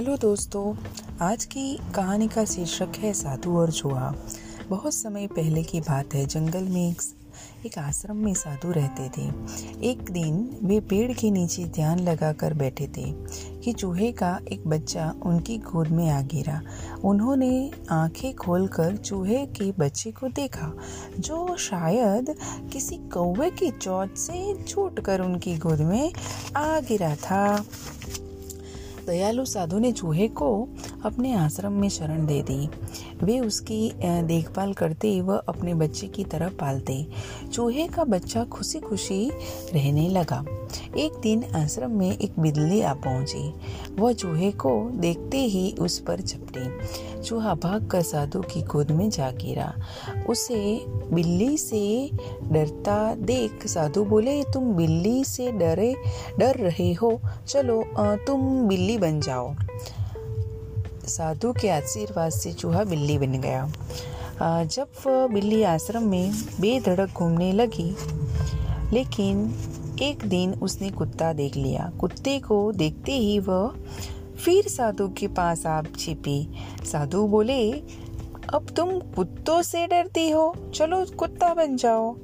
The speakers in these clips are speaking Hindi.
हेलो दोस्तों, आज की कहानी का शीर्षक है साधु और चूहा बहुत समय पहले की बात है, जंगल में एक एक आश्रम में साधु रहते थे। एक दिन वे पेड़ के नीचे ध्यान लगाकर बैठे थे कि चूहे का एक बच्चा उनकी गोद में आ गिरा। उन्होंने आँखें खोलकर चूहे के बच्चे को देखा, जो शायद किसी कौवे की चोट से छूट कर उनकी गोद में आ गिरा था। दयालु साधु ने चूहे को अपने आश्रम में शरण दे दी। वे उसकी देखभाल करते व अपने बच्चे की तरह पालते। चूहे का बच्चा खुशी खुशी रहने लगा। एक दिन आश्रम में एक बिल्ली आ पहुँची। वह चूहे को देखते ही उस पर झपटी चूहा भाग कर साधु की गोद में जा गिरा। उसे बिल्ली से डरता देख साधु बोले, तुम बिल्ली से डरे, डर रहे हो। चलो तुम बिल्ली बन जाओ। साधु के आशीर्वाद से चूहा बिल्ली बन गया। जब वह बिल्ली आश्रम में बेधड़क घूमने लगी, लेकिन एक दिन उसने कुत्ता देख लिया। कुत्ते को देखते ही वह फिर साधु के पास आप छिपी। साधु बोले, अब तुम कुत्तों से डरती हो। चलो कुत्ता बन जाओ।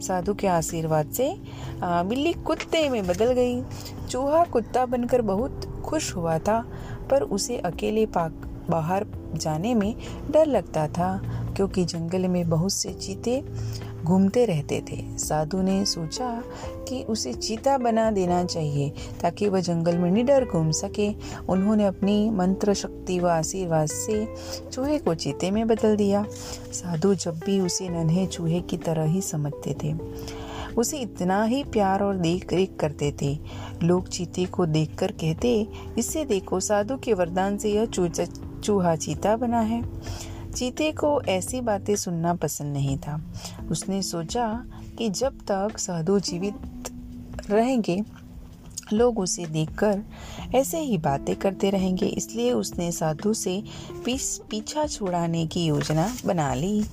साधु के आशीर्वाद से बिल्ली कुत्ते में बदल गई। चूहा कुत्ता बनकर बहुत खुश हुआ था, पर उसे अकेले पाक बाहर जाने में डर लगता था, क्योंकि जंगल में बहुत से चीते घूमते रहते थे। साधु ने सोचा कि उसे चीता बना देना चाहिए, ताकि वह जंगल में निडर घूम सके। उन्होंने अपनी मंत्र शक्ति व आशीर्वाद से चूहे को चीते में बदल दिया। साधु जब भी उसे नन्हे चूहे की तरह ही समझते थे। उसे इतना ही प्यार और देख रेख करते थे। लोग चीते को देखकर कहते, इससे देखो, साधु के वरदान से यह चूहा चीता बना है। चीते को ऐसी बातें सुनना पसंद नहीं था। उसने सोचा कि जब तक साधु जीवित रहेंगे, लोग उसे देखकर ऐसे ही बातें करते रहेंगे। इसलिए उसने साधु से पीस, पीछा छुड़ाने की योजना बना ली।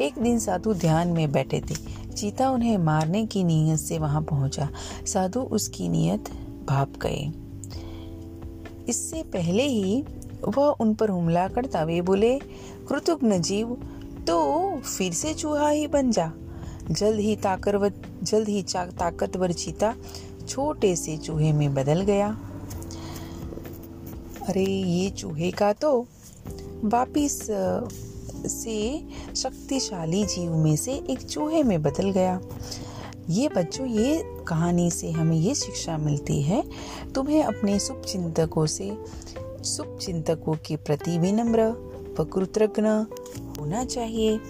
एक दिन साधु ध्यान में बैठे थे। चीता उन्हें मारने की नीयत से वहाँ पहुँचा। साधु उसकी नीयत भाप गए। इससे पहले ही वह उन पर हमला करता वे बोले कृतज्ञ जीव तो फिर से चूहा ही बन जा। जल्द ही ताकतवर जल्द ही ताकतवर चीता छोटे से चूहे में बदल गया। अरे, ये चूहे का तो वापिस से शक्तिशाली जीव में से एक चूहे में बदल गया। ये बच्चों, ये कहानी से हमें ये शिक्षा मिलती है। तुम्हें अपने शुभ चिंतकों से शुभ चिंतकों के प्रति विनम्र व कृतज्ञ होना चाहिए।